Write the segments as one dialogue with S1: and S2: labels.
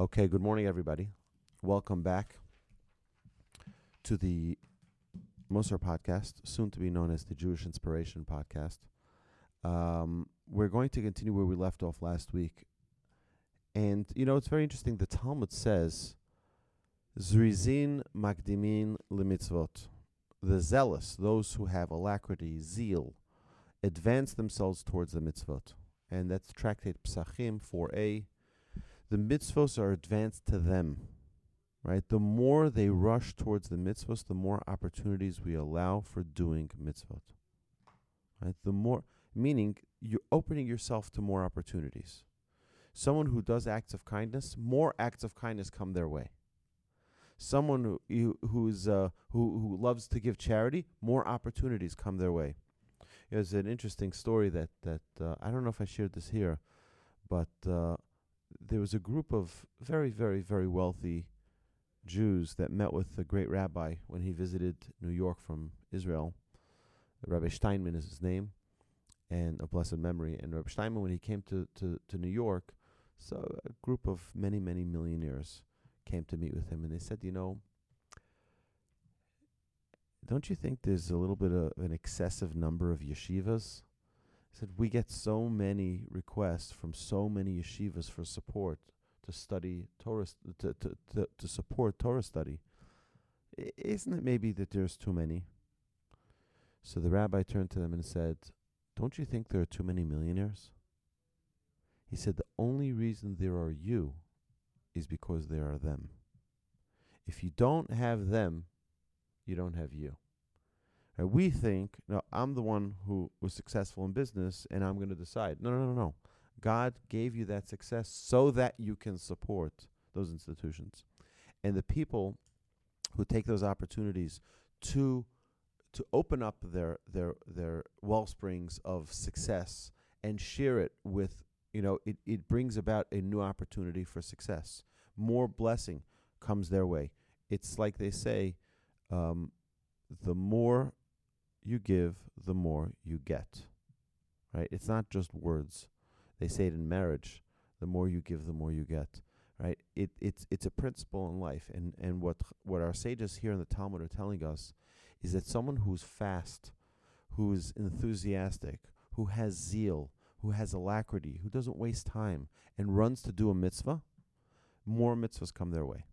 S1: Okay, good morning, everybody. Welcome back to the Musar podcast, soon to be known as the Jewish Inspiration Podcast. Um, we're going to continue where we left off last week. And, you know, it's very interesting. The Talmud says, Zrizin makdimin limitzvot. The zealous, those who have alacrity, zeal, advance themselves towards the mitzvot. And that's Tractate Psachim 4a. The mitzvos are advanced to them, right? The more they rush towards the mitzvos, the more opportunities we allow for doing mitzvot. Right? The more, meaning you're opening yourself to more opportunities. Someone who does acts of kindness, more acts of kindness come their way. Someone who who's uh, who who loves to give charity, more opportunities come their way. There's an interesting story that that uh, I don't know if I shared this here, but uh, there was a group of very very very wealthy Jews that met with the great rabbi when he visited New York from Israel. Rabbi Steinman is his name, and of blessed memory. And Rabbi Steinman, when he came to, to, to New York, so a group of many, many millionaires came to meet with him, and they said, you know, don't you think there's a little bit of an excessive number of yeshivas? He said, we get so many requests from so many yeshivas for support to study Torah, to, to, to, to support Torah study. I, isn't it maybe that there's too many? So the rabbi turned to them and said, Don't you think there are too many millionaires? He said, The only reason there are you is because there are them. If you don't have them, you don't have you. And we think, no, I'm the one who was successful in business and I'm going to decide. No, no, no, no. God gave you that success so that you can support those institutions. And the people who take those opportunities to to open up their their their well springs of success and share it with you know it, it brings about a new opportunity for success more blessing comes their way it's like they say um, the more you give the more you get right? It's not just words. They say it in marriage the more you give the more you get right? It it's it's a principle in life and and what what our sages here in the talmud are telling us is that someone who's fast who's enthusiastic who has zeal who has alacrity who doesn't waste time and runs to do a mitzvah more mitzvahs come their way.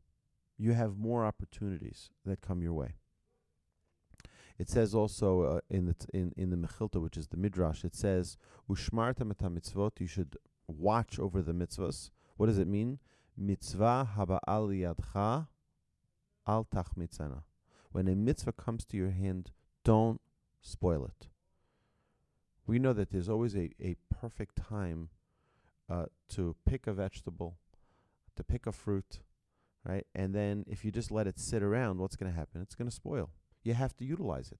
S1: You have more opportunities that come your way it says also uh, in the in in the Mechilta, which is the Midrash, it says ushmarta mitzvot. You should watch over the mitzvahs. What does it mean? Mitzvah haba al yadcha al tachmitzana. When a mitzvah comes to your hand, don't spoil it. We know that there's always a, a perfect time uh, to pick a vegetable, to pick a fruit, right? And then if you just let it sit around, what's going to happen? It's going to spoil. You have to utilize it.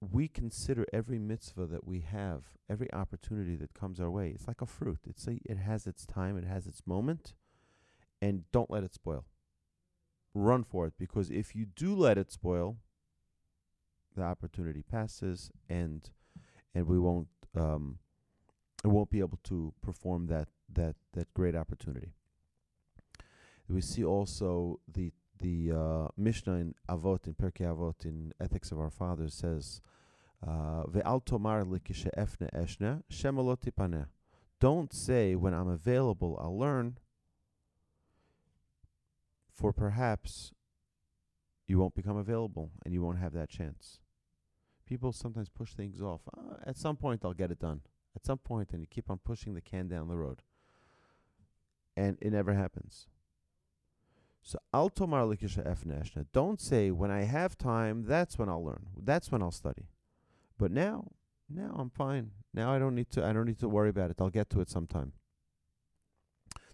S1: We consider every mitzvah that we have, every opportunity that comes our way. It's like a fruit. It's a, it has its time, it has its moment, and don't let it spoil. Run for it because if you do let it spoil, the opportunity passes, and and we won't um, won't be able to perform that that that great opportunity. We see also the the uh, Mishnah in Avot, in Pirkei Avot, in Ethics of Our Fathers says, uh, Ve'al tomar efne eshne, shemalot. Don't say, when I'm available, I'll learn, for perhaps you won't become available and you won't have that chance. People sometimes push things off. Uh, at some point, I'll get it done. At some point, and you keep on pushing the can down the road. And it never happens. So al. Don't say when I have time, that's when I'll learn. That's when I'll study. But now, now I'm fine. Now I don't need to I don't need to worry about it. I'll get to it sometime.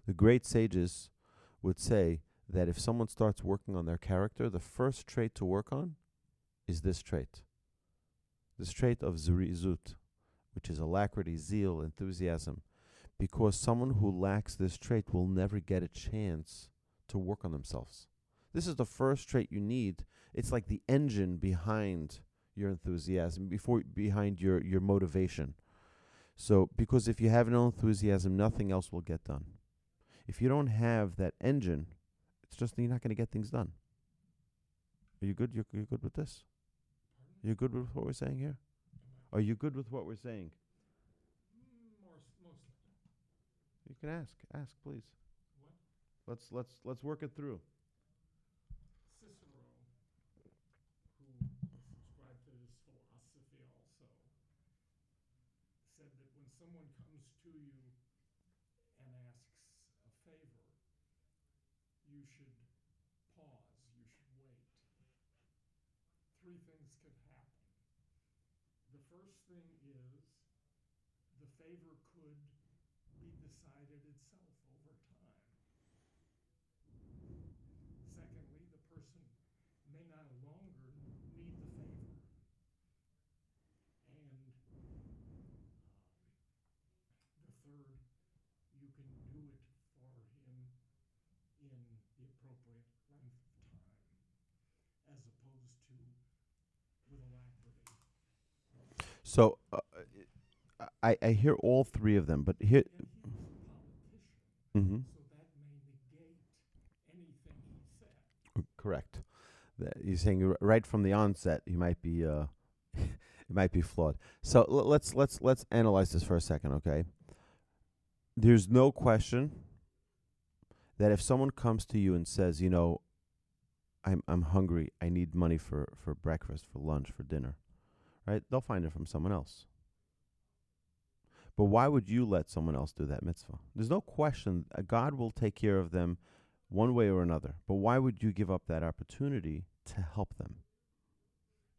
S1: The great sages would say that if someone starts working on their character, the first trait to work on is this trait. This trait of zirizut, which is alacrity, zeal, enthusiasm. Because someone who lacks this trait will never get a chance to work on themselves. This is the first trait you need. It's like the engine behind your enthusiasm, before behind your your motivation. So, because if you have no enthusiasm, nothing else will get done. If you don't have that engine, it's just you're not going to get things done. Are you good? You're, you're good with this? You're good with what we're saying here? Are you good with what we're saying? You can ask. Ask, please. Let's let's let's work it through.
S2: Cicero, who subscribed to this philosophy also, said that when someone comes to you and asks a favor, you should pause, you should wait. Three things could happen. The first thing is the favor could be decided itself over time. Secondly, the person may no longer need the favor. And um, the third, you can do it for him in the appropriate length of time, as opposed to with alacrity.
S1: So uh, I I hear all three of them, but here. Hmm
S2: said.
S1: Correct. That you're saying right from the onset, he might be uh, it might be flawed. So l- let's let's let's analyze this for a second, okay? There's no question that if someone comes to you and says, you know, I'm I'm hungry, I need money for for breakfast, for lunch, for dinner, right? They'll find it from someone else. But why would you let someone else do that mitzvah? There's no question. uh, God will take care of them one way or another. But why would you give up that opportunity to help them?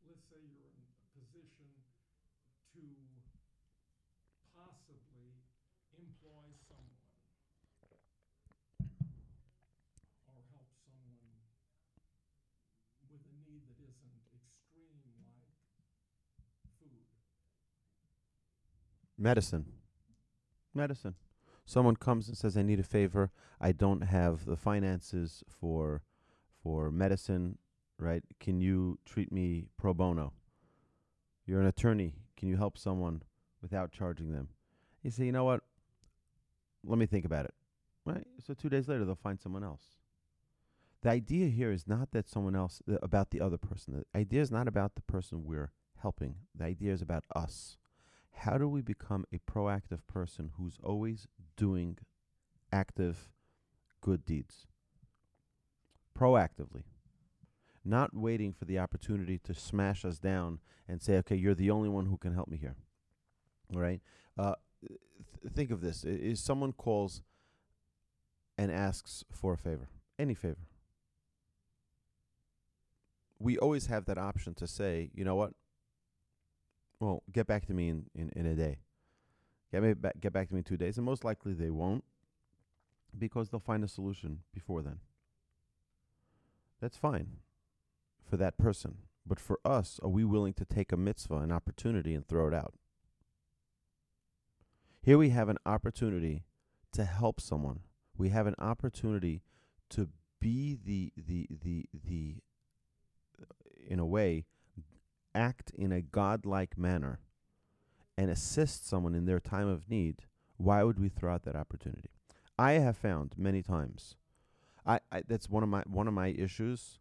S2: let's say you're in a position to possibly employ someone or help someone with a need that isn't extreme like food.
S1: Medicine. Medicine. Someone comes and says, "I need a favor. I don't have the finances for for medicine. Right? Can you treat me pro bono? You're an attorney. Can you help someone without charging them?" You say, "You know what? Let me think about it." Right? So two days later, they'll find someone else. The idea here is not that someone else uh, about the other person. The idea is not about the person we're helping. The idea is about us. How do we become a proactive person who's always doing active good deeds? Proactively. Not waiting for the opportunity to smash us down and say, okay, you're the only one who can help me here. All right? Uh, th- think of this. I- Is someone calls and asks for a favor, any favor. We always have that option to say, you know what? Well, get back to me in, in, in a day. Get me back, get back to me in two days, and most likely they won't, because they'll find a solution before then. That's fine for that person, but for us, are we willing to take a mitzvah, an opportunity, and throw it out? Here we have an opportunity to help someone. We have an opportunity to be the the the the uh, in a way act in a godlike manner and assist someone in their time of need, why would we throw out that opportunity? I have found many times. I, I that's one of my one of my issues,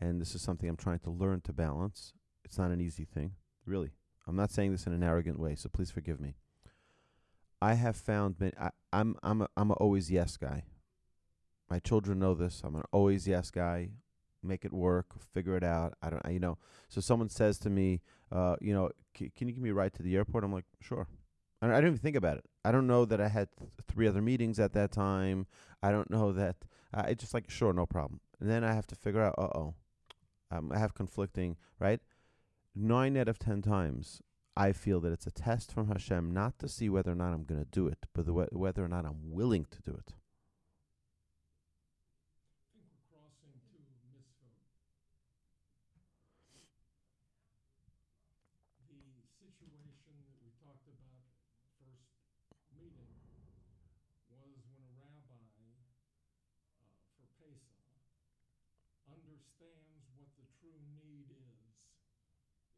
S1: and this is something I'm trying to learn to balance. It's not an easy thing, really. I'm not saying this in an arrogant way, so please forgive me. I have found many, I, I'm I'm a, I'm a always yes guy. My children know this. I'm an always yes guy. Make it work. Figure it out. I don't. I, you know. So someone says to me, uh, you know, can you give me a ride to the airport? I'm like, sure. I don't, even think about it. I don't know that I had th- three other meetings at that time. I don't know that. Uh, it's just like, sure, no problem. And then I have to figure out, uh oh, um, I have conflicting, right? Nine out of ten times, I feel that it's a test from Hashem not to see whether or not I'm going to do it, but the, whe- whether or not I'm willing to do it.
S2: I think we're crossing to mitzvah. The situation that we talked about first meeting was when a rabbi uh, for Pesach understands what the true need is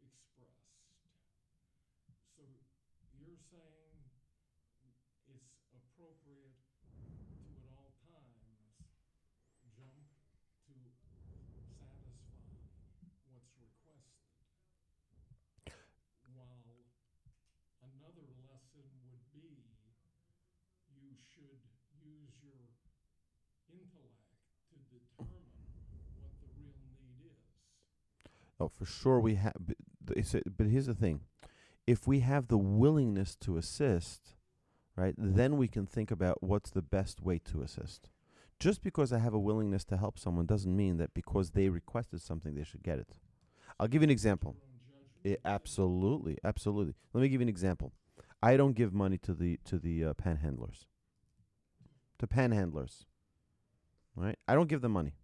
S2: expressed. So you're saying it's appropriate to at all should use your intellect to determine what the real need is.
S1: Oh, for sure we have. But here's the thing: if we have the willingness to assist, right, mm-hmm. then we can think about what's the best way to assist. Just because I have a willingness to help someone doesn't mean that because they requested something they should get it. I'll give you an example.
S2: Judgment.
S1: Yeah, absolutely, absolutely. Let me give you an example. I don't give money to the to the uh, panhandlers. To panhandlers, right? I don't give them money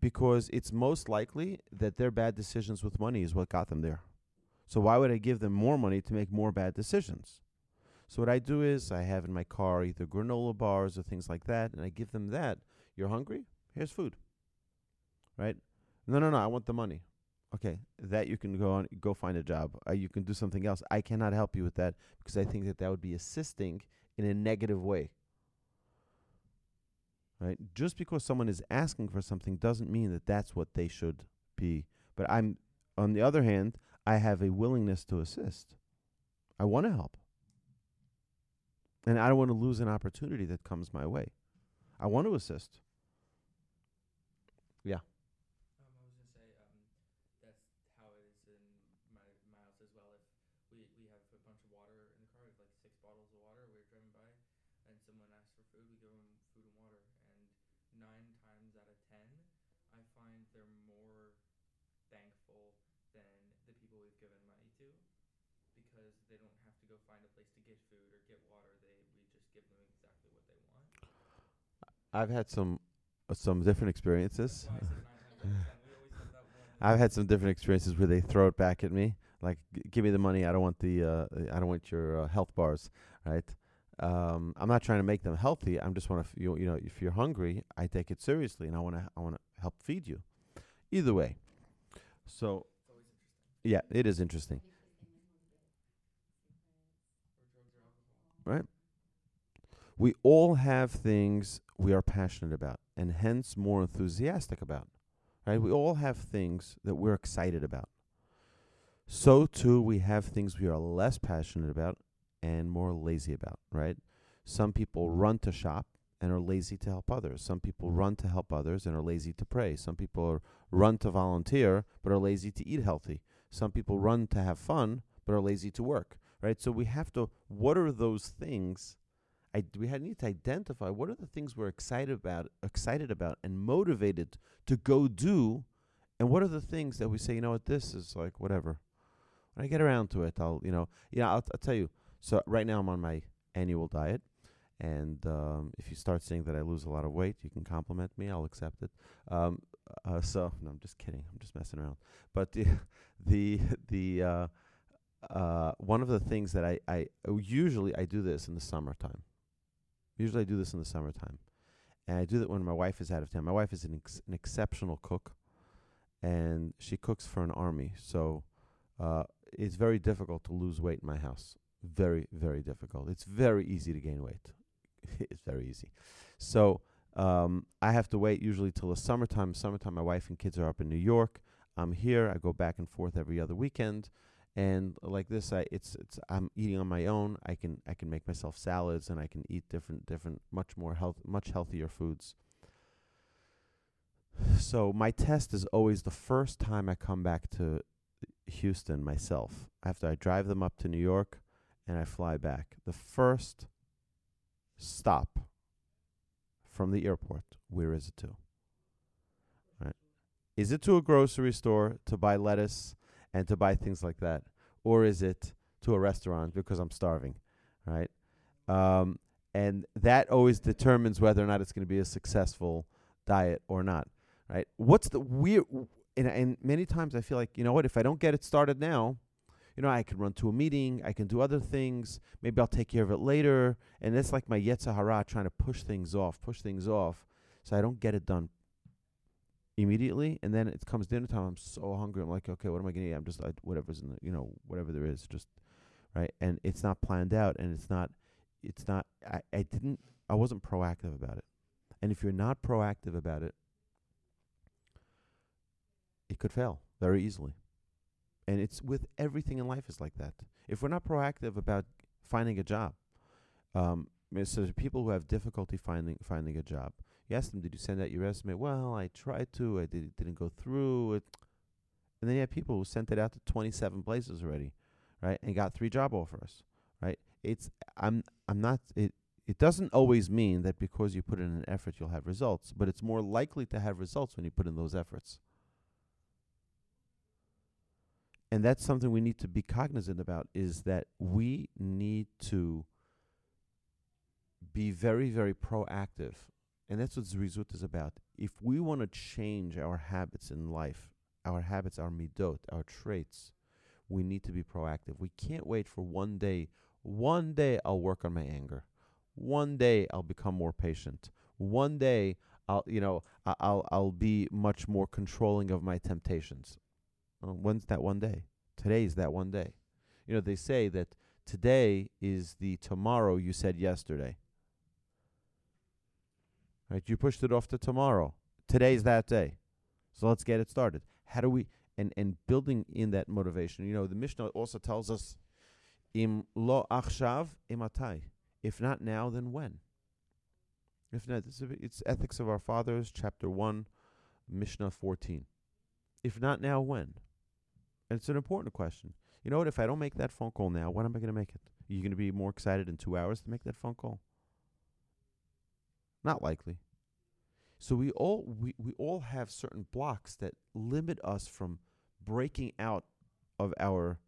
S1: because it's most likely that their bad decisions with money is what got them there. So why would I give them more money to make more bad decisions? So what I do is I have in my car either granola bars or things like that, and I give them that. You're hungry? Here's food. Right? No, no, no. I want the money. Okay, that you can go on, go find a job. Uh, you can do something else. I cannot help you with that because I think that that would be assisting in a negative way. Right? Just because someone is asking for something doesn't mean that that's what they should be. But I'm, on the other hand, I have a willingness to assist. I want to help. And I don't want to lose an opportunity that comes my way. I want to assist. Yeah.
S3: Um, I was gonna say, um, that's how it is in my my house as well. If we we have a bunch of water in the car, we have like six bottles of water. We were driving by, and someone asked for food. We give them food and water, and nine times out of ten, I find they're more thankful than the people we've given money to, because they don't have to go find a place to get food or get water. They we just give them exactly what they want.
S1: I've had some uh, some different experiences. I've had some different experiences where they throw it back at me, like, "G- "Give me the money. I don't want the. Uh, I don't want your uh, health bars." Right? Um, I'm not trying to make them healthy. I'm just want to. F- you, know, if you're hungry, I take it seriously, and I want to. I want to help feed you. Either way. So yeah, it is interesting. Right. We all have things we are passionate about and hence more enthusiastic about. Right? We all have things that we're excited about. So too we have things we are less passionate about and more lazy about, right? Some people run to shop and are lazy to help others. Some people mm-hmm. run to help others and are lazy to pray. Some people are run to volunteer but are lazy to eat healthy. Some people run to have fun but are lazy to work, right? So we have to what are those things I we had, need to identify what are the things we're excited about, excited about, and motivated to go do, and what are the things that we say, you know what, this is like whatever. When I get around to it, I'll, you know, yeah, I'll, I'll tell you. So right now I'm on my annual diet, and um, if you start seeing that I lose a lot of weight, you can compliment me. I'll accept it. Um, uh, so no, I'm just kidding. I'm just messing around. But the the the uh, uh, one of the things that I I usually I do this in the summertime. Usually I do this in the summertime. And I do that when my wife is out of town. My wife is an, ex- an exceptional cook, and she cooks for an army. So uh, it's very difficult to lose weight in my house. Very, very difficult. It's very easy to gain weight. it's very easy. So um, I have to wait usually till the summertime. Summertime, my wife and kids are up in New York. I'm here. I go back and forth every other weekend and uh, like this i it's it's i'm eating on my own. I can i can make myself salads and i can eat different different much more health much healthier foods. So my test is always the first time i come back to houston myself. After i drive them up to new york and i fly back. The first stop from the airport where is it to? Right. Is it to a grocery store to buy lettuce and to buy things like that, or is it to a restaurant because I'm starving, right? Um, and that always determines whether or not it's going to be a successful diet or not, right? What's the weird? And, and many times I feel like you know what? If I don't get it started now, you know, I can run to a meeting, I can do other things. Maybe I'll take care of it later, and it's like my yetzer hara trying to push things off, push things off, so I don't get it done immediately, and then it comes dinner time. I'm so hungry. I'm like, okay, what am I gonna eat? I'm just like, whatever's in the, you know, whatever there is, just right. And it's not planned out, and it's not, it's not. I, I didn't, I wasn't proactive about it. And if you're not proactive about it, it could fail very easily. And it's with everything in life is like that. If we're not proactive about finding a job, um, so people who have difficulty finding finding a job. You ask them, "Did you send out your resume?" Well, I tried to. I did, didn't go through it. And then you have people who sent it out to 27 places already, right, and got three job offers, right? It's I'm I'm not it. It doesn't always mean that because you put in an effort you'll have results, but it's more likely to have results when you put in those efforts. And that's something we need to be cognizant about is that we need to be very, very proactive. And that's what Zrizut is about. If we want to change our habits in life, our habits, our midot, our traits, we need to be proactive. We can't wait for one day. One day I'll work on my anger. One day I'll become more patient. One day I'll, you know, I'll I'll be much more controlling of my temptations. Uh, when's that one day? Today's that one day. You know, they say that today is the tomorrow you said yesterday. Right? You pushed it off to tomorrow. Today's that day. So let's get it started. How do we and and building in that motivation? You know, the Mishnah also tells us im lo achshav imatai. If not now, then when? If not, it's, it's Ethics of Our Fathers, chapter 1, Mishnah 14. If not now, when? And it's an important question. You know what? If I don't make that phone call now, when am I going to make it? Are you going to be more excited in two hours to make that phone call? Not likely. So we all we, we all have certain blocks that limit us from breaking out of our,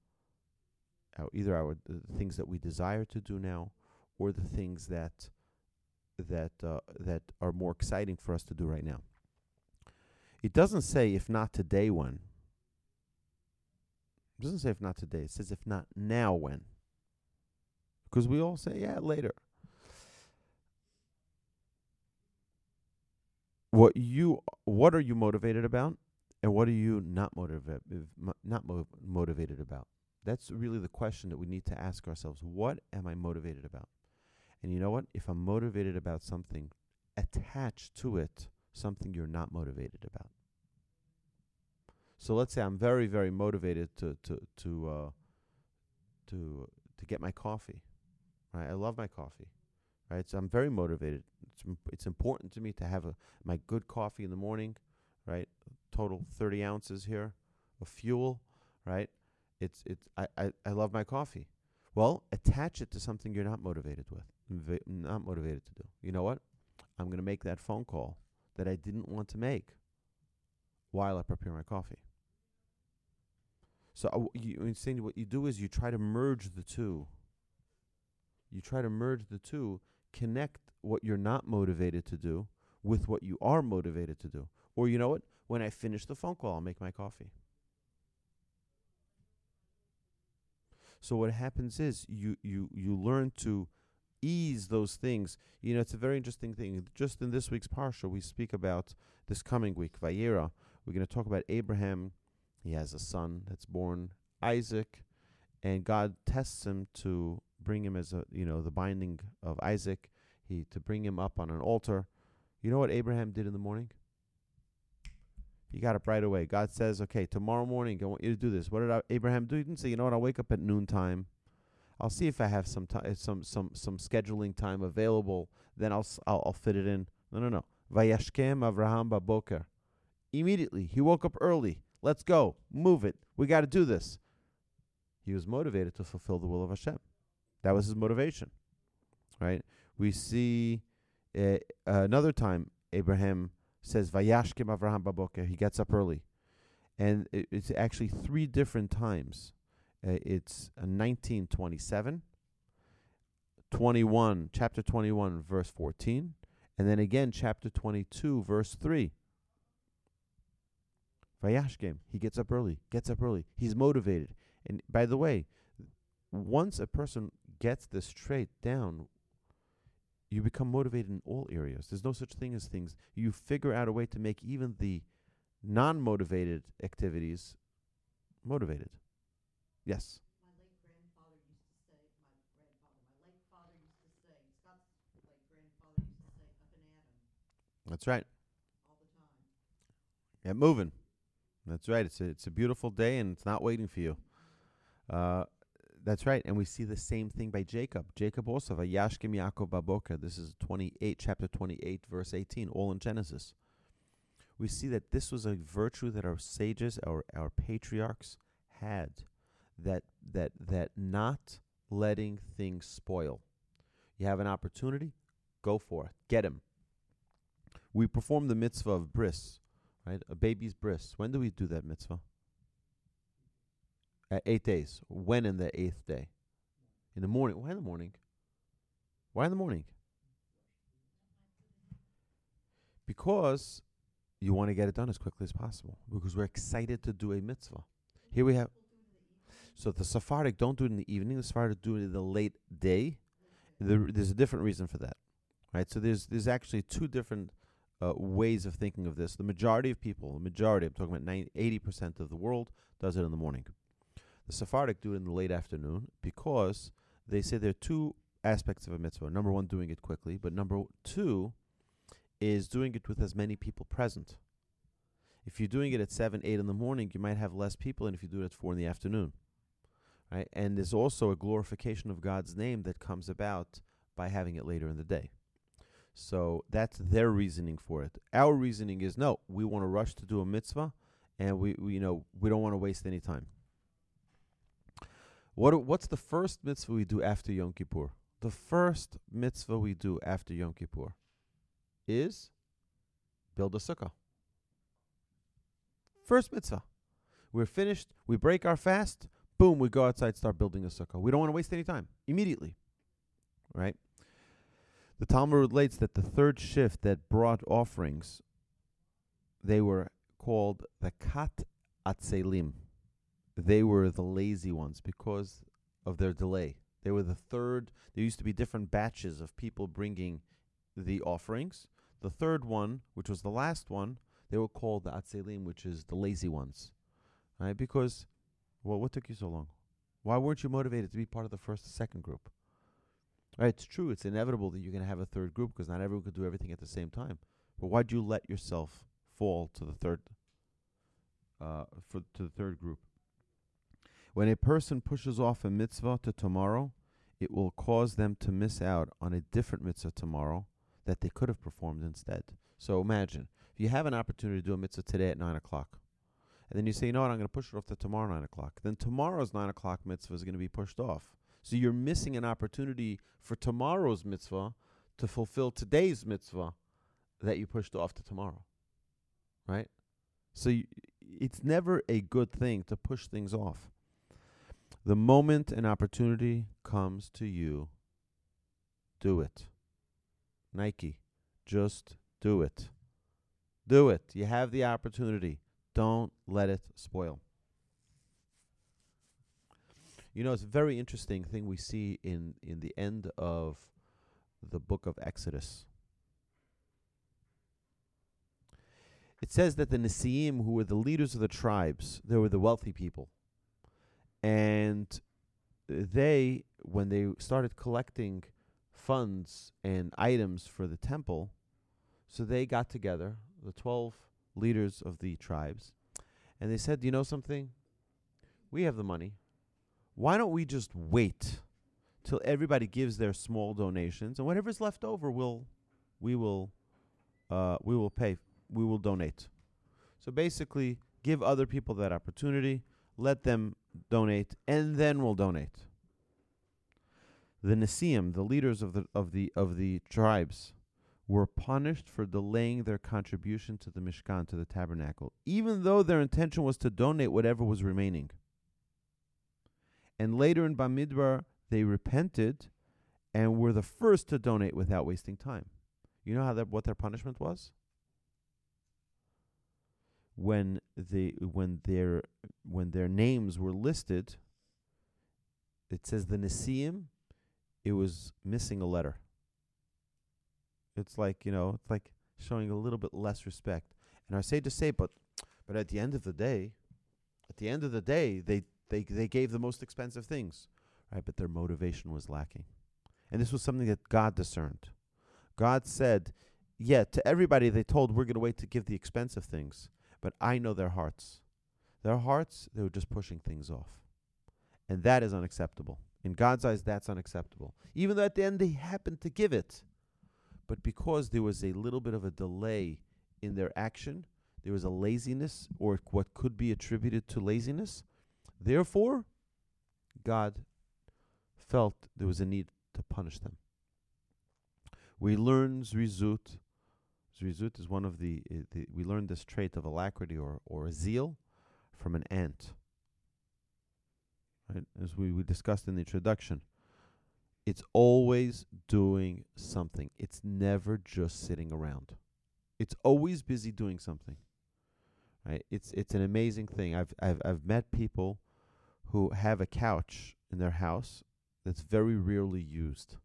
S1: our either our the things that we desire to do now or the things that that uh, that are more exciting for us to do right now. It doesn't say if not today when. It doesn't say if not today. It says if not now when. Because we all say yeah later. What you what are you motivated about, and what are you not motivated not mo- motivated about? That's really the question that we need to ask ourselves. What am I motivated about? And you know what? If I'm motivated about something, attach to it something you're not motivated about. So let's say I'm very, very motivated to to to uh, to to get my coffee. Right? I love my coffee. Right? So I'm very motivated. It's it's important to me to have a my good coffee in the morning. Right? Total 30 ounces here of fuel. Right? It's it's I, I, I love my coffee. Well, attach it to something you're not motivated with, not motivated to do. You know what? I'm going to make that phone call that I didn't want to make while I prepare my coffee. So uh, you, instead, what you do is you try to merge the two. You try to merge the two, connect what you're not motivated to do with what you are motivated to do. Or you know what? When I finish the phone call, I'll make my coffee. So what happens is you you you learn to ease those things. You know, it's a very interesting thing. Just in this week's parsha, we speak about this coming week, Vayera. We're going to talk about Abraham. He has a son that's born, Isaac, and God tests him to bring him as a you know the binding of Isaac. He to bring him up on an altar. You know what Abraham did in the morning? He got up right away. God says, "Okay, tomorrow morning, I want you to do this." What did Abraham do? He didn't say, "You know what? I'll wake up at noontime. I'll see if I have some time, eh, some some some scheduling time available. Then I'll I'll, I'll fit it in." No, no, no. Vayashkem Avraham baboker. Immediately, he woke up early. Let's go. Move it. We got to do this. He was motivated to fulfill the will of Hashem. That was his motivation, right? We see uh, another time Abraham says Vayashkim Avraham Baboker. He gets up early, and it, it's actually three different times. Uh, it's uh, 1927, 21, chapter 21, verse 14, and then again chapter 22, verse 3. Vayashkim. He gets up early. Gets up early. He's motivated. And by the way, once a person gets this trait down, you become motivated in all areas. There's no such thing as things. You figure out a way to make even the non motivated activities motivated. Yes.
S4: My late grandfather used to say, my late father used to say, Scott's late grandfather used to say, up and at 'em
S1: That's right.
S4: all the time.
S1: Get moving. That's right. It's a, it's a beautiful day and it's not waiting for you. Uh, That's right, and we see the same thing by Jacob. Jacob also, Vayashkim Yaakov Baboker. This is 28, chapter 28, verse 18, all in Genesis. We see that this was a virtue that our sages, our, our patriarchs had, that, that, that not letting things spoil. You have an opportunity, go for it, get him. We perform the mitzvah of bris, right? A baby's bris. When do we do that mitzvah? At eight days. When in the eighth day? In the morning. Why in the morning? Why in the morning? Because you want to get it done as quickly as possible. Because we're excited to do a mitzvah. Here we have. So the Sephardic don't do it in the evening. The Sephardic do it in the late day. There, there's a different reason for that, right? So there's there's actually two different uh, ways of thinking of this. The majority of people, the majority, I'm talking about 90, 80% of the world, does it in the morning. The Sephardic do it in the late afternoon because they say there are two aspects of a mitzvah. Number one, doing it quickly, but number two is doing it with as many people present. If you're doing it at seven, eight in the morning, you might have less people than if you do it at four in the afternoon. Right? And there's also a glorification of God's name that comes about by having it later in the day. So that's their reasoning for it. Our reasoning is no, we want to rush to do a mitzvah and we, we you know, we don't want to waste any time. What what's the first mitzvah we do after Yom Kippur? The first mitzvah we do after Yom Kippur is build a sukkah. First mitzvah. We're finished, we break our fast, boom, we go outside, start building a sukkah. We don't want to waste any time. Immediately. Right? The Talmud relates that the third shift that brought offerings, they were called the Kat Atzelim. They were the lazy ones because of their delay. They were the third. There used to be different batches of people bringing the offerings. The third one, which was the last one, they were called the Atzelim, which is the lazy ones. Right? Because, well, what took you so long? Why weren't you motivated to be part of the first second group? Right, it's true. It's inevitable that you're going to have a third group because not everyone could do everything at the same time. But why'd you let yourself fall to the third, uh, for to the third group? When a person pushes off a mitzvah to tomorrow, it will cause them to miss out on a different mitzvah tomorrow that they could have performed instead. So imagine if you have an opportunity to do a mitzvah today at nine o'clock, and then you say, you know what, I'm going to push it off to tomorrow nine o'clock. Then tomorrow's nine o'clock mitzvah is going to be pushed off. So you're missing an opportunity for tomorrow's mitzvah to fulfill today's mitzvah that you pushed off to tomorrow. Right? So you, it's never a good thing to push things off. The moment an opportunity comes to you, do it. Nike, just do it. Do it. You have the opportunity. Don't let it spoil. You know, it's a very interesting thing we see in, in the end of the book of Exodus. It says that the Nesiim, who were the leaders of the tribes, they were the wealthy people. And they, when they started collecting funds and items for the temple, so they got together, the 12 leaders of the tribes, and they said, "Do You know something? We have the money. Why don't we just wait till everybody gives their small donations, and whatever's left over, we'll, we will, uh, we will pay, we will donate. So basically, give other people that opportunity, let them donate, and then we'll donate. The Nesiim, the leaders of the of the of the tribes, were punished for delaying their contribution to the Mishkan, to the tabernacle, even though their intention was to donate whatever was remaining. And later in Bamidbar, they repented and were the first to donate without wasting time. You know how that what their punishment was? When they when their when their names were listed, it says the Nesiim, it was missing a letter. It's like, you know, it's like showing a little bit less respect. And I say to say, but but at the end of the day, at the end of the day, they they they gave the most expensive things, right? But their motivation was lacking. And this was something that God discerned. God said, yeah, to everybody they told we're going to wait to give the expensive things, but I know their hearts. Their hearts, they were just pushing things off. And that is unacceptable. In God's eyes, that's unacceptable. Even though at the end they happened to give it. But because there was a little bit of a delay in their action, there was a laziness or what could be attributed to laziness. Therefore, God felt there was a need to punish them. We learn Zrizut. Zrizut is one of the, uh, the we learned this trait of alacrity or, or zeal from an ant. Right? As we, we discussed in the introduction. It's always doing something. It's never just sitting around. It's always busy doing something. Right? It's it's an amazing thing. I've I've I've met people who have a couch in their house that's very rarely used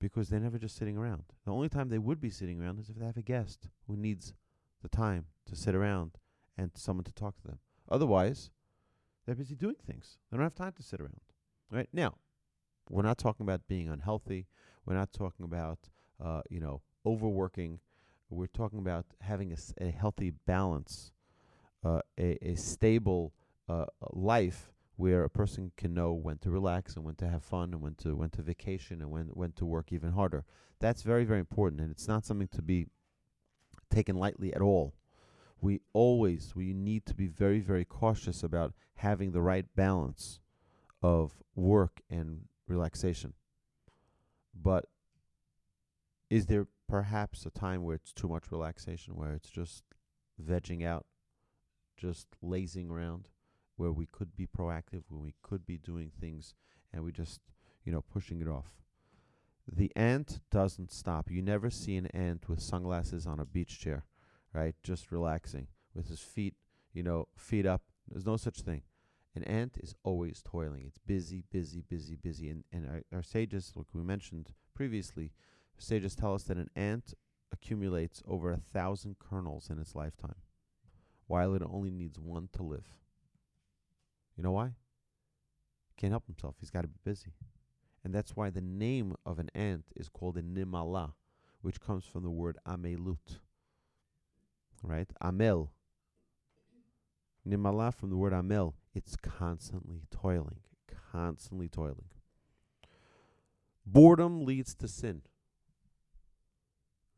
S1: because they're never just sitting around. The only time they would be sitting around is if they have a guest who needs the time to sit around and someone to talk to them. Otherwise, they're busy doing things. They don't have time to sit around. Right now, we're not talking about being unhealthy. We're not talking about uh, you know overworking. We're talking about having a, a healthy balance, uh, a, a stable uh, life where a person can know when to relax and when to have fun and when to when to vacation and when when to work even harder. That's very very important, and it's not something to be taken lightly at all. We always we need to be very very cautious about having the right balance of work and relaxation. But is there perhaps a time where it's too much relaxation, where it's just vegging out, just lazing around, where we could be proactive, where we could be doing things, and we just, you know, pushing it off? The ant doesn't stop. You never see an ant with sunglasses on a beach chair, right? Just relaxing with his feet, you know, feet up. There's no such thing. An ant is always toiling. It's busy, busy, busy, busy. And, and our, our sages, like we mentioned previously, sages tell us that an ant accumulates over a thousand kernels in its lifetime, while it only needs one to live. You know why? Can't help himself. He's got to be busy. And that's why the name of an ant is called a nimala, which comes from the word amelut. Right? Amel. Nimala from the word amel. It's constantly toiling. Constantly toiling. Boredom leads to sin.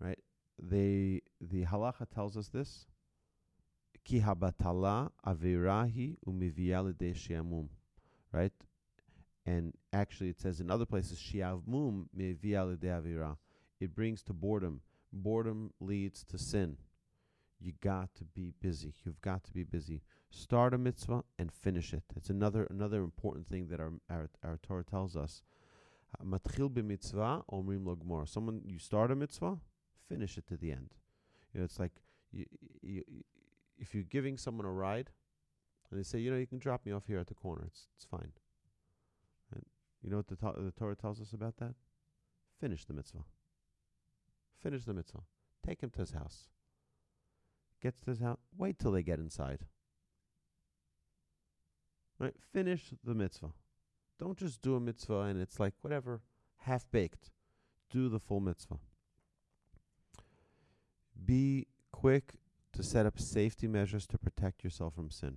S1: Right? They the halacha tells us this. Ki habatala avirahi umivia shiamum. Right? And actually, it says in other places, shiavmum mevia avira. It brings to boredom. Boredom leads to sin. You got to be busy. You've got to be busy. Start a mitzvah and finish it. It's another another important thing that our our, our Torah tells us. Matchil b'mitzvah omrim lo gmor. Someone you start a mitzvah, finish it to the end. You know, it's like you, you, if you're giving someone a ride, and they say, you know, you can drop me off here at the corner. It's it's fine. And you know what the, the Torah tells us about that? Finish the mitzvah. Finish the mitzvah. Take him to his house. Gets to his house. Wait till they get inside. Right? Finish the mitzvah. Don't just do a mitzvah and it's like whatever, half baked. Do the full mitzvah. Be quick to set up safety measures to protect yourself from sin.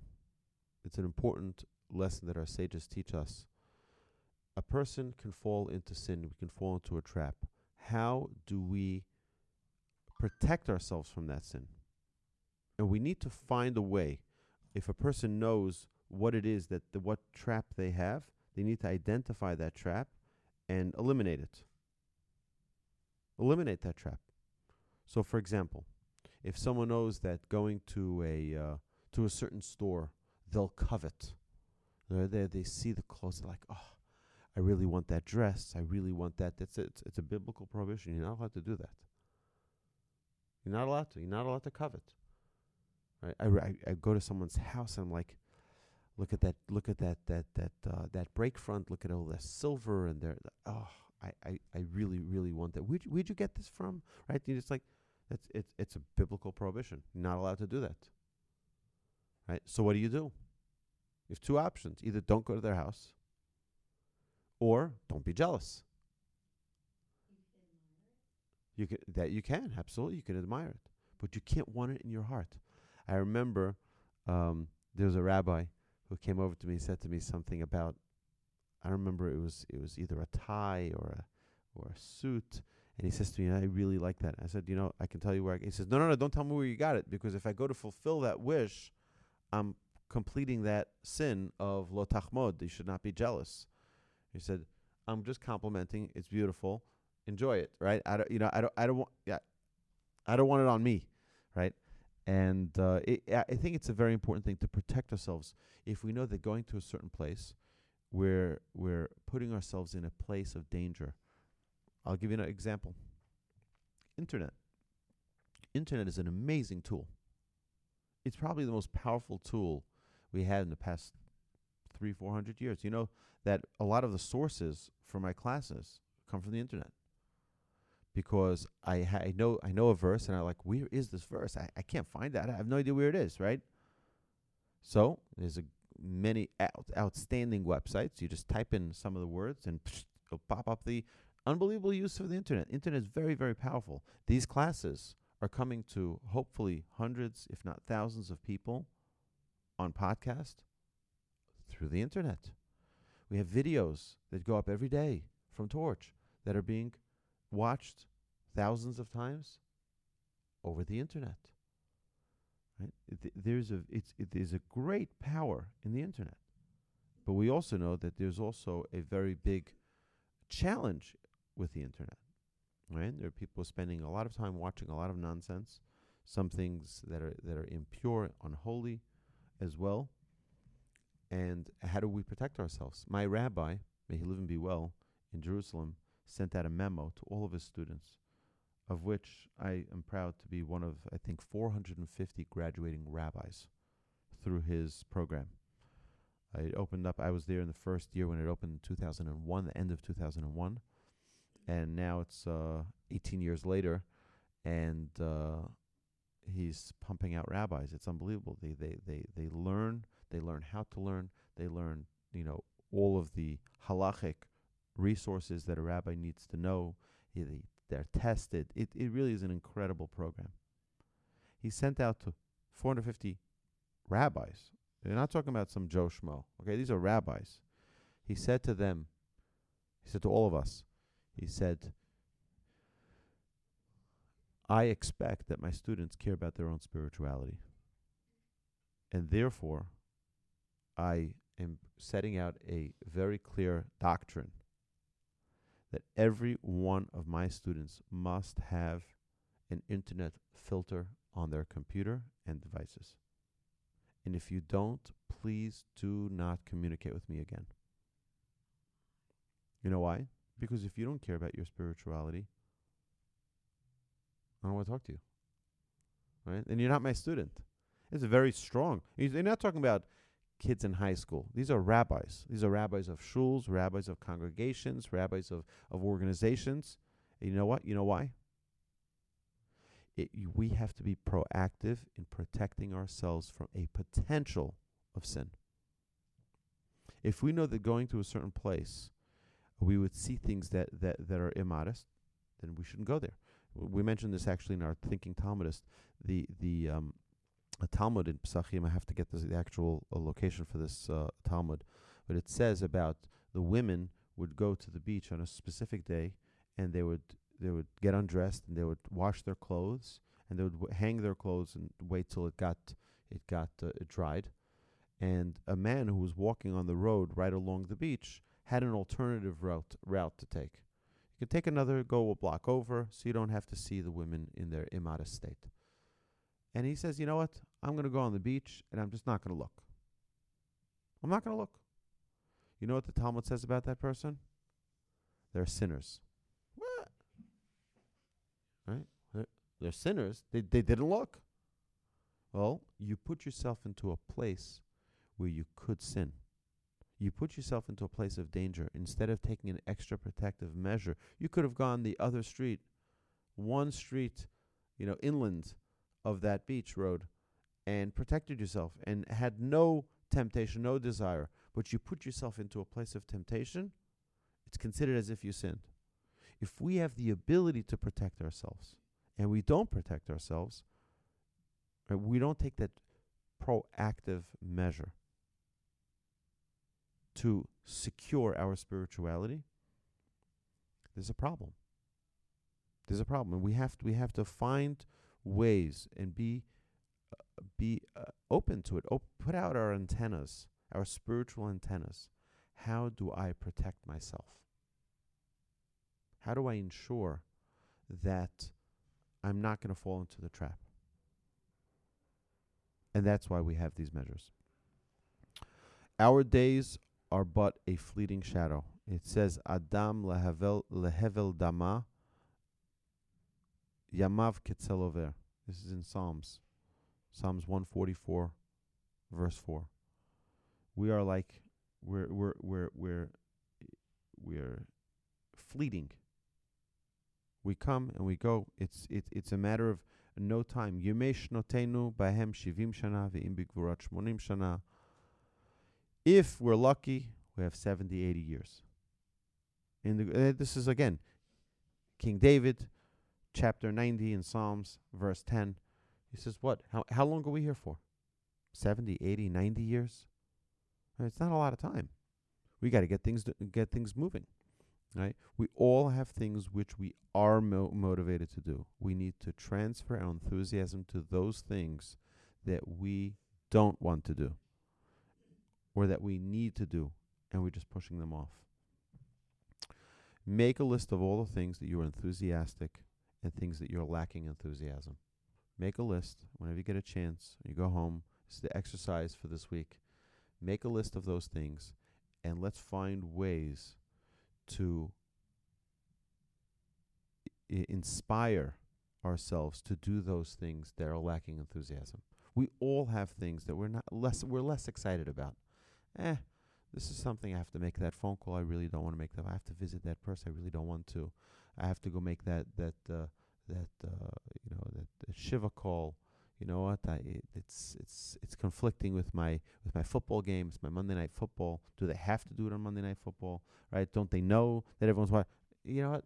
S1: It's an important lesson that our sages teach us. A person can fall into sin, we can fall into a trap. How do we protect ourselves from that sin? And we need to find a way. If a person knows what it is that the what trap they have, they need to identify that trap and eliminate it. Eliminate that trap. So, for example, if someone knows that going to a uh, to a certain store, they'll covet. They're there, they see the clothes, they're like, oh, I really want that dress. I really want that. That's it. It's, it's a biblical prohibition. You're not allowed to do that. You're not allowed to. You're not allowed to covet. Right? I, I, I go to someone's house and I'm like, look at that, look at that, that, that, uh, that break front. Look at all that silver and there. Oh, I, I, I really, really want that. Where'd you, where'd you get this from? Right? You just like, it's, it's, it's a biblical prohibition. Not allowed to do that. Right? So what do you do? You have two options. Either don't go to their house or don't be jealous. You can that you can absolutely you can admire it, but you can't want it in your heart. I remember um, there was a rabbi who came over to me and said to me something about I remember it was it was either a tie or a or a suit and he says to me I really like that. I said, "You know, I can tell you where I, he says, "No, no, no, don't tell me where you got it because if I go to fulfill that wish, I'm completing that sin of lo tachmod. You should not be jealous." He said, "I'm just complimenting. It's beautiful. Enjoy it, right? I don't, you know, I don't, I don't want, yeah, I don't want it on me, right? And uh, it, I I think it's a very important thing to protect ourselves. If we know that going to a certain place, we're we're putting ourselves in a place of danger. I'll give you an example. Internet. Internet is an amazing tool. It's probably the most powerful tool we had in the past three, four hundred years. You know that a lot of the sources for my classes come from the internet because I ha- I know I know a verse and I'm like where is this verse? I, I can't find that. I have no idea where it is, right? So there's a many out, outstanding websites. You just type in some of the words and psh, it'll pop up the unbelievable use of the internet. Internet is very very powerful. These classes are coming to hopefully hundreds, if not thousands, of people on podcast through the internet. We have videos that go up every day from Torch that are being watched thousands of times over the internet. Right? There's a it's it, there's a great power in the internet, but we also know that there's also a very big challenge with the internet. Right? There are people spending a lot of time watching a lot of nonsense, some things that are that are impure, unholy, as well. And how do we protect ourselves? My rabbi, may he live and be well, in Jerusalem, sent out a memo to all of his students, of which I am proud to be one of, I think, 450 graduating rabbis through his program. It opened up, I was there in the first year when it opened in 2001, the end of 2001. And now it's uh, 18 years later, and uh, he's pumping out rabbis. It's unbelievable. They, they, they, they learn, they learn how to learn, they learn, you know, all of the halachic resources that a rabbi needs to know. He, they, they're tested. It, it really is an incredible program. He sent out to 450 rabbis. They're not talking about some Joe Schmo. Okay, these are rabbis. He said to them, he said to all of us, he said, I expect that my students care about their own spirituality. And therefore, I am setting out a very clear doctrine that every one of my students must have an internet filter on their computer and devices. And if you don't, please do not communicate with me again. You know why? Because if you don't care about your spirituality, I don't want to talk to you. Right? And you're not my student. It's very strong. They're not talking about kids in high school. These are rabbis. These are rabbis of shuls, rabbis of congregations, rabbis of, of organizations. And you know what? You know why? It, we have to be proactive in protecting ourselves from a potential of sin. If we know that going to a certain place, we would see things that, that, that are immodest, then we shouldn't go there. We mentioned this actually in our Thinking Talmudist. The the um, a Talmud in Pesachim. I have to get this, the actual uh, location for this uh, Talmud, but it says about the women would go to the beach on a specific day, and they would they would get undressed and they would wash their clothes and they would w- hang their clothes and wait till it got it got uh, it dried. And a man who was walking on the road right along the beach had an alternative route route to take. You could take another, go a block over, so you don't have to see the women in their immodest state. And he says, you know what? I'm going to go on the beach and I'm just not going to look. I'm not going to look. You know what the Talmud says about that person? They're sinners. What? Right? They're, they're sinners. They, they didn't look. Well, you put yourself into a place where you could sin. You put yourself into a place of danger. Instead of taking an extra protective measure, you could have gone the other street, one street, you know, inland of that beach road and protected yourself and had no temptation, no desire, but you put yourself into a place of temptation, it's considered as if you sinned. If we have the ability to protect ourselves and we don't protect ourselves, we don't take that proactive measure, to secure our spirituality, there's a problem. There's a problem, we have to, we have to find ways and be uh, be uh, open to it. Op- put out our antennas, our spiritual antennas. How do I protect myself? How do I ensure that I'm not going to fall into the trap? And that's why we have these measures. Our days are but a fleeting shadow. It says, Adam lehevel, lehevel dama, yamav ketzelover. This is in Psalms. Psalms 144, verse 4. We are like, we're, we're, we're, we're, we're fleeting. We come and we go. It's, it, it's a matter of no time. Yemei shnoteinu bahem shivim shana ve'im shmonim shana. If we're lucky, we have 70, 80 years. In the, uh, this is again King David, chapter 90 in Psalms, verse 10. He says, What? How, how long are we here for? 70, 80, 90 years? Uh, It's not a lot of time. We got to get things get things moving, right? We all have things which we are mo- motivated to do. We need to transfer our enthusiasm to those things that we don't want to do or that we need to do and we're just pushing them off. Make a list of all the things that you're enthusiastic and things that you're lacking enthusiasm. Make a list whenever you get a chance. You go home. Is the exercise for this week. Make a list of those things and let's find ways to I- inspire ourselves to do those things that are lacking enthusiasm. We all have things that we're not less we're less excited about. Eh, this is something I have to make that phone call. I really don't want to make that. I have to visit that person. I really don't want to. I have to go make that that uh, that uh, you know that, that shiva call. You know what? I it, it's it's it's conflicting with my with my football games, my Monday night football. Do they have to do it on Monday night football? Right? Don't they know that everyone's watching? You know what?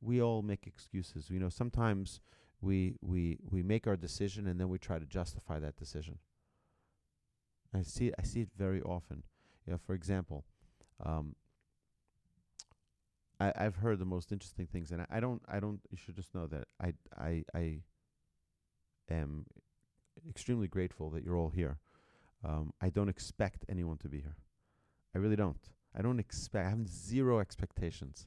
S1: We all make excuses. You know, sometimes we we we make our decision and then we try to justify that decision. I see I see it very often. You know, for example, um, I I've heard the most interesting things, and I, I don't I don't. You should just know that I I I am extremely grateful that you're all here. Um, I don't expect anyone to be here. I really don't. I don't expect. I have zero expectations,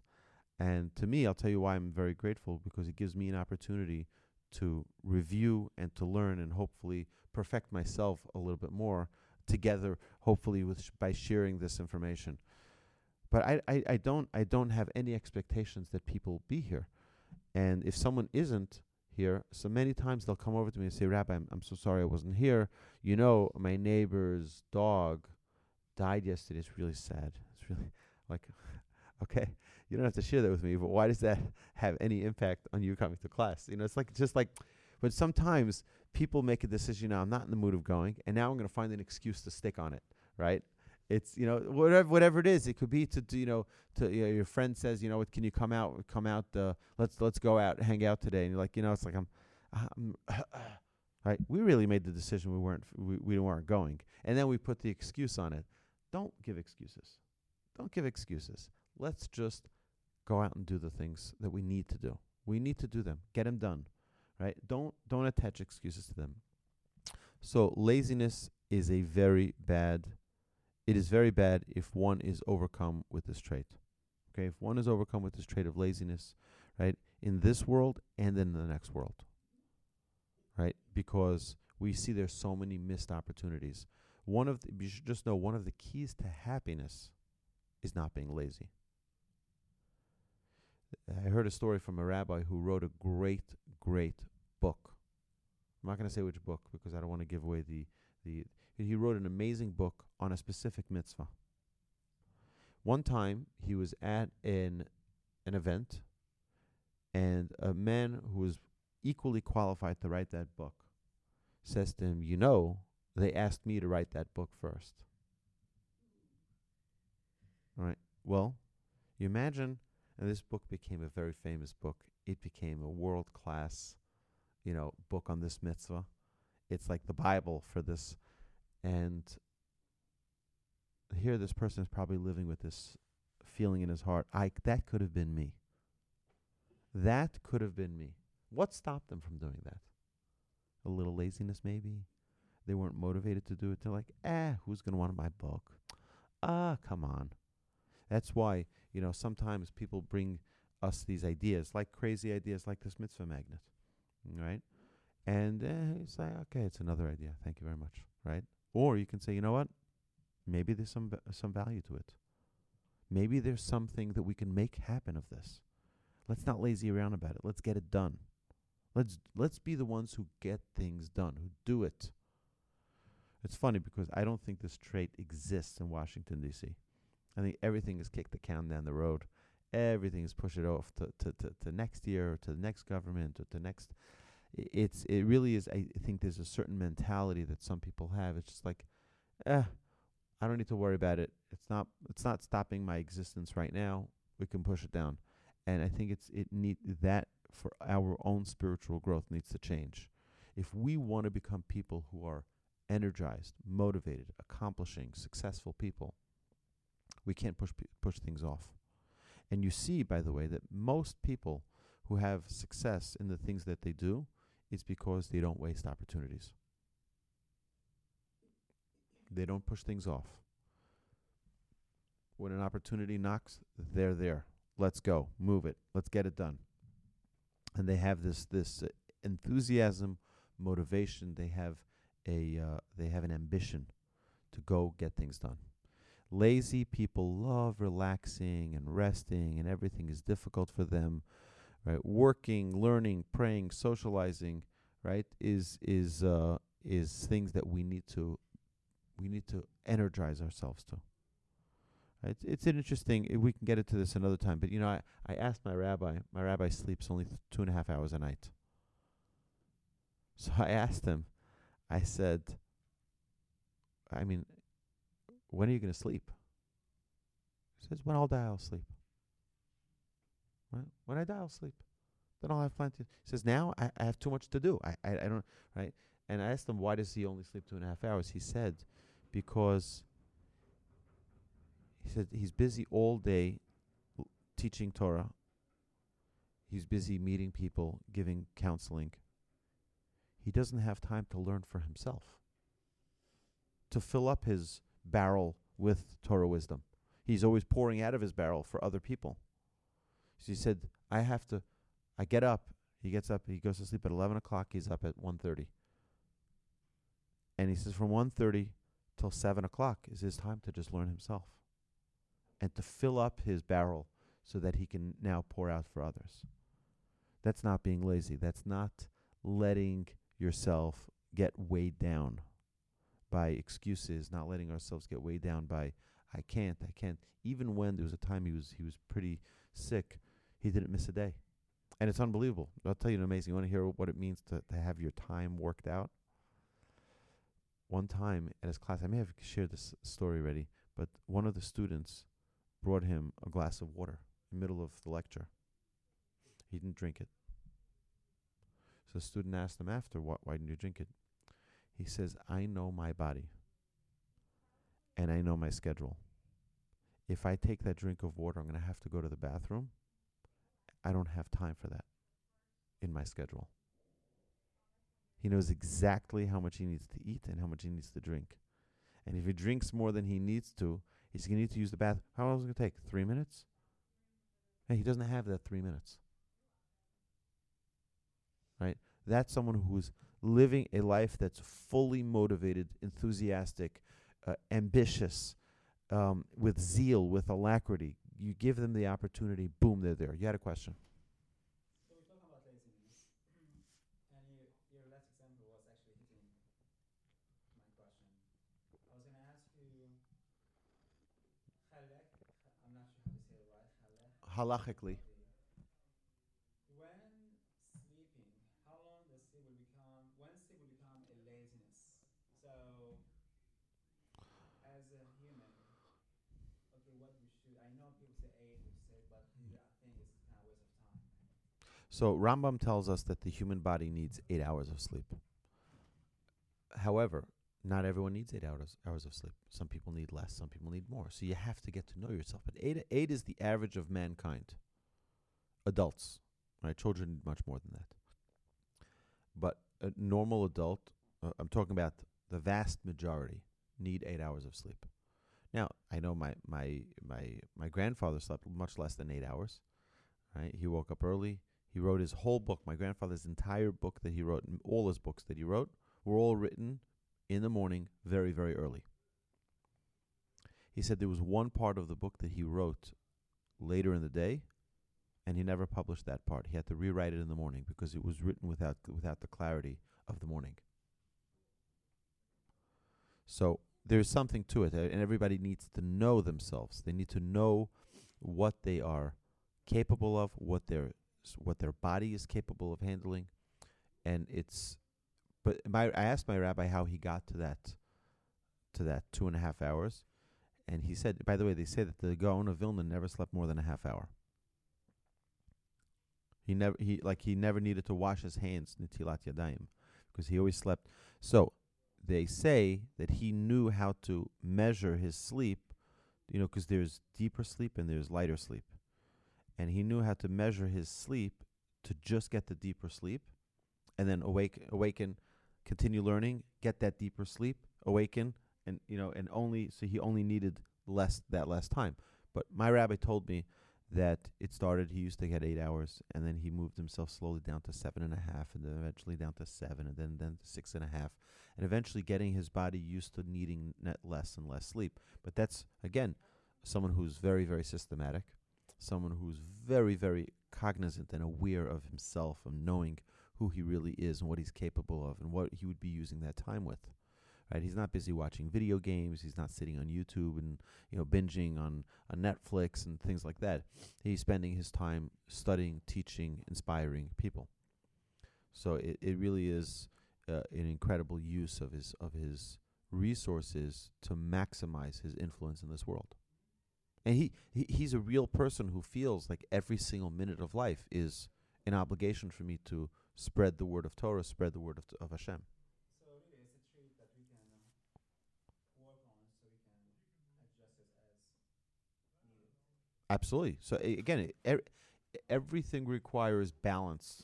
S1: and to me, I'll tell you why I'm very grateful because it gives me an opportunity to review and to learn and hopefully perfect myself a little bit more together hopefully with sh- by sharing this information. But I, I i don't i don't have any expectations that people will be here. And if someone isn't here so many times they'll come over to me and say rabbi i'm, I'm so sorry i wasn't here. You know my neighbor's dog died yesterday. It's really sad. It's really like okay you don't have to share that with me but why does that have any impact on you coming to class? You know it's like just like but sometimes people make a decision now i'm not in the mood of going and now i'm going to find an excuse to stick on it right? It's you know whatever whatever it is it could be to, to you know to you know, your friend says you know what can you come out come out uh, let's let's go out hang out today and you're like you know it's like i'm, I'm right? We really made the decision we weren't we, we weren't going and then we put the excuse on it. Don't give excuses. Don't give excuses. Let's just go out and do the things that we need to do. We need to do them. Get them done right? Don't don't attach excuses to them. So laziness is a very bad it is very bad if one is overcome with this trait okay? If one is overcome with this trait of laziness right in this world and in the next world right? Because we see there's so many missed opportunities. One of the, you should just know one of the keys to happiness is not being lazy. I heard a story from a rabbi who wrote a great, great book. I'm not going to say which book because I don't want to give away the, the. He wrote an amazing book on a specific mitzvah. One time he was at an an event, and a man who was equally qualified to write that book says to him, "You know, they asked me to write that book first. All right. Well, you imagine and this book became a very famous book. It became a world class, you know, book on this mitzvah. It's like the Bible for this. And here this person is probably living with this feeling in his heart. I that could have been me. That could have been me. What stopped them from doing that? A little laziness, maybe. They weren't motivated to do it. They're like, ah, who's to want my book? Ah, come on. That's why, you know, sometimes people bring us these ideas, like crazy ideas like this mitzvah magnet, right? And uh, it's like, okay, it's another idea. Thank you very much, right? Or you can say, you know what? Maybe there's some va- some value to it. Maybe there's something that we can make happen of this. Let's not lazy around about it. Let's get it done. Let's let's be the ones who get things done, who do it. It's funny because I don't think this trait exists in Washington D.C. I think everything is kicked the can down the road. Everything is pushed it off to, to, to, to next year, or to the next government, or to next. It's it really is. I think there's a certain mentality that some people have. It's just like, eh, I don't need to worry about it. It's not it's not stopping my existence right now. We can push it down. And I think it's it need that for our own spiritual growth needs to change. If we want to become people who are energized, motivated, accomplishing, successful people, we can't push push things off. And you see by the way that most people who have success in the things that they do it's because they don't waste opportunities. They don't push things off. When an opportunity knocks, they're there. Let's go. Move it. Let's get it done. And they have this this uh, enthusiasm, motivation. They have a uh, they have an ambition to go get things done. Lazy people love relaxing and resting, and everything is difficult for them. Right, working, learning, praying, socializing, right, is is uh, is things that we need to we need to energize ourselves to. It's, it's an interesting. uh, We can get into this another time, but you know, I, I asked my rabbi. My rabbi sleeps only th- two and a half hours a night. So I asked him. I said, I mean, when are you going to sleep? He says, when I'll die, I'll sleep. When I die, I'll sleep. Then I'll have plenty. He says, now I, I have too much to do. I, I, I don't, right? And I asked him, why does he only sleep two and a half hours? He said, because he said he's busy all day teaching Torah. He's busy meeting people, giving counseling. He doesn't have time to learn for himself, to fill up his barrel with Torah wisdom. He's always pouring out of his barrel for other people. So he said, I have to, I get up. He gets up, he goes to sleep at 11 o'clock. He's up at 1.30. And he says from 1.30 till 7 o'clock is his time to just learn himself and to fill up his barrel so that he can now pour out for others. That's not being lazy. That's not letting yourself get weighed down by excuses, not letting ourselves get weighed down by I can't, I can't. Even when there was a time he was he was pretty sick, he didn't miss a day. And it's unbelievable. I'll tell you an amazing. You want to hear what it means to, to have your time worked out? One time at his class, I may have shared this story already, but one of the students brought him a glass of water in the middle of the lecture. He didn't drink it. So the student asked him after, "Why, why didn't you drink it?" He says, "I know my body, and I know my schedule. If I take that drink of water, I'm going to have to go to the bathroom. I don't have time for that in my schedule." He knows exactly how much he needs to eat and how much he needs to drink. And if he drinks more than he needs to, he's going to need to use the bath. How long is it going to take? Three minutes? Hey, he doesn't have that three minutes. Right? That's someone who's living a life that's fully motivated, enthusiastic, uh, ambitious, um, with zeal, with alacrity. You give them the opportunity, boom, they're there. You had a question.
S5: So we're talking about laziness, and you, your last example was actually hitting my question. I was going to ask you, halak, I'm not sure how to say it right, halak.
S1: Halachically.
S5: When sleeping, how long does sleep will become, when sleep will become a laziness? So, as a human, okay, what we should, I know people say eight or six, but I think it's kind of waste of time.
S1: So Rambam tells us that the human body needs eight hours of sleep. However, not everyone needs eight hours hours of sleep. Some people need less. Some people need more. So you have to get to know yourself. But eight eight is the average of mankind. Adults, right? Children need much more than that. But a normal adult, uh, I'm talking about the vast majority, need eight hours of sleep. Now I know my my my my grandfather slept much less than eight hours. Right? He woke up early. He wrote his whole book. My grandfather's entire book that he wrote, all his books that he wrote, were all written in the morning, very, very early. He said there was one part of the book that he wrote later in the day, and he never published that part. He had to rewrite it in the morning because it was written without without the clarity of the morning. So there's something to it, and everybody needs to know themselves. They need to know what they are capable of, what their s- what their body is capable of handling, and it's. But my I asked my rabbi how he got to that, to that two and a half hours, and he said. By the way, they say that the Gaon of Vilna never slept more than a half hour. He never he like he never needed to wash his hands nitilat yadayim, because he always slept. So they say that he knew how to measure his sleep, you know, because there's deeper sleep and there's lighter sleep and he knew how to measure his sleep to just get the deeper sleep and then awake awaken continue learning get that deeper sleep awaken and you know and only so he only needed less that less time. But my rabbi told me that it started he used to get eight hours and then he moved himself slowly down to seven and a half and then eventually down to seven and then then six and a half and eventually getting his body used to needing net less and less sleep. But that's again someone who's very very systematic someone who's very, very cognizant and aware of himself and knowing who he really is and what he's capable of and what he would be using that time with. Right? He's not busy watching video games. He's not sitting on YouTube and you know binging on, on Netflix and things like that. He's spending his time studying, teaching, inspiring people. So it, it really is uh, an incredible use of his of his resources to maximize his influence in this world. And he, he he's a real person who feels like every single minute of life is an obligation for me to spread the word of Torah, spread the word of, of Hashem.
S5: So really, it's a trait that we can work on so we can adjust it as needed.
S1: Absolutely. So a- again, er, everything requires balance,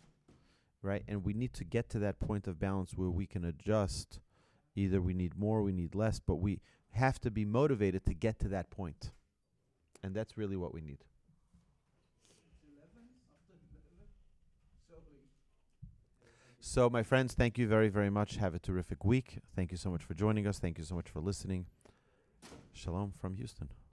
S1: right? And we need to get to that point of balance where we can adjust. Either we need more, we need less, but we have to be motivated to get to that point. And that's really what we need. So, my friends, thank you very, very much. Have a terrific week. Thank you so much for joining us. Thank you so much for listening. Shalom from Houston.